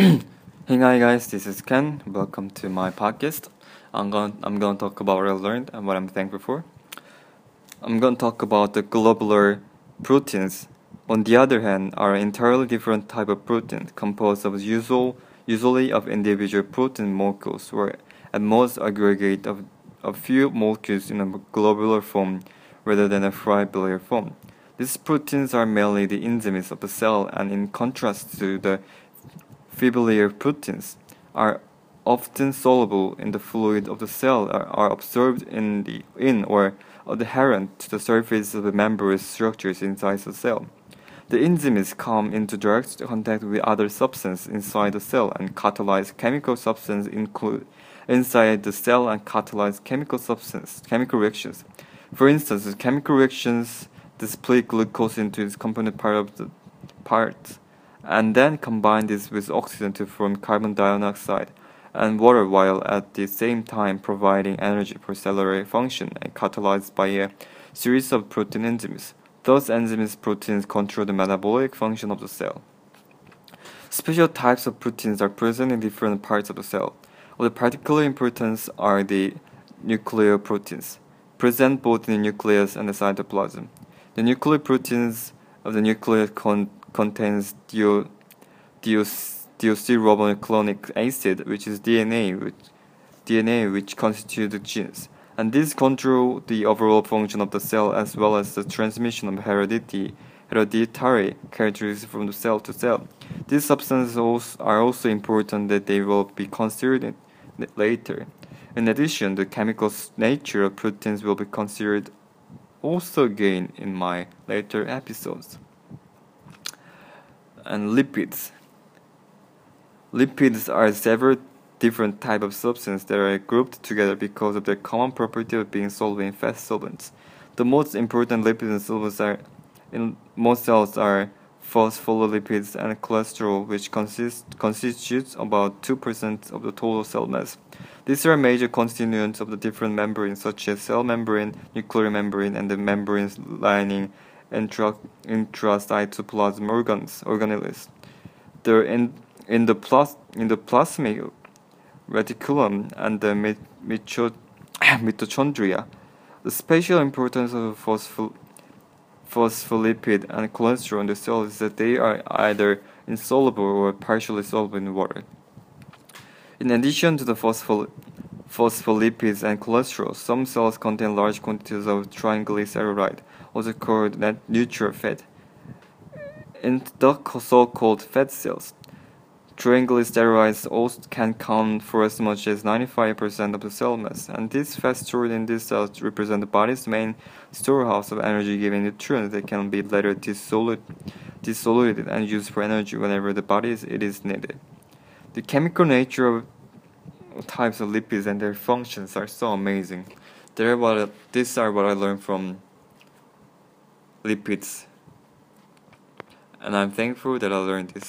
hey guys, this is Ken. Welcome to my podcast. I'm going I'm going to talk about what I learned and what I'm thankful for. I'm going to talk about the globular proteins. On the other hand, are an entirely different type of protein composed of usual usually of individual protein molecules or at most aggregate of a few molecules in a globular form rather than a fibrillary form. These proteins are mainly the enzymes of the cell and in contrast to the fibrillary proteins are often soluble in the fluid of the cell are, are absorbed in the in or adherent to the surface of the membranous structures inside the cell. The enzymes come into direct contact with other substances inside the cell and catalyze chemical substance include inside the cell and catalyze chemical substance chemical reactions. For instance, chemical reactions display glucose into its component part of the part and then combine this with oxygen to form carbon dioxide and water while at the same time providing energy for cellular function and catalyzed by a series of protein enzymes. Those enzymes proteins control the metabolic function of the cell. Special types of proteins are present in different parts of the cell. Of the particular importance are the nucleoproteins, present both in the nucleus and the cytoplasm. The nucleoproteins of the nucleus con- contains deo, deoxyribonucleic acid, which is DNA, which, DNA which constitutes the genes, and these control the overall function of the cell as well as the transmission of heredity, hereditary characteristics from the cell to cell. These substances are also important that they will be considered later. In addition, the chemical nature of proteins will be considered also again in my later episodes and lipids. Lipids are several different types of substances that are grouped together because of their common property of being soluble in fast solvents. The most important lipids and solvents are in most cells are phospholipids and cholesterol, which consist, constitutes about 2% of the total cell mass. These are major constituents of the different membranes, such as cell membrane, nuclear membrane, and the membranes lining intra, intracytoplasm organs, organelles. They're in, in, the plas, in the plasmic reticulum and the mitochondria. The special importance of phosphol, phospholipid and cholesterol in the cell is that they are either insoluble or partially soluble in water. In addition to the phosphol, phospholipids and cholesterol, some cells contain large quantities of triglyceride, also called neutral fat. In the so-called fat cells, triglycerides also can count for as much as 95% of the cell mass, and these fats stored in these cells represent the body's main storehouse of energy-giving nutrients that can be later dissolved, dissolved and used for energy whenever the body is, it is needed. The chemical nature of types of lipids and their functions are so amazing. They're what these are what I learned from lipids, and I'm thankful that I learned this.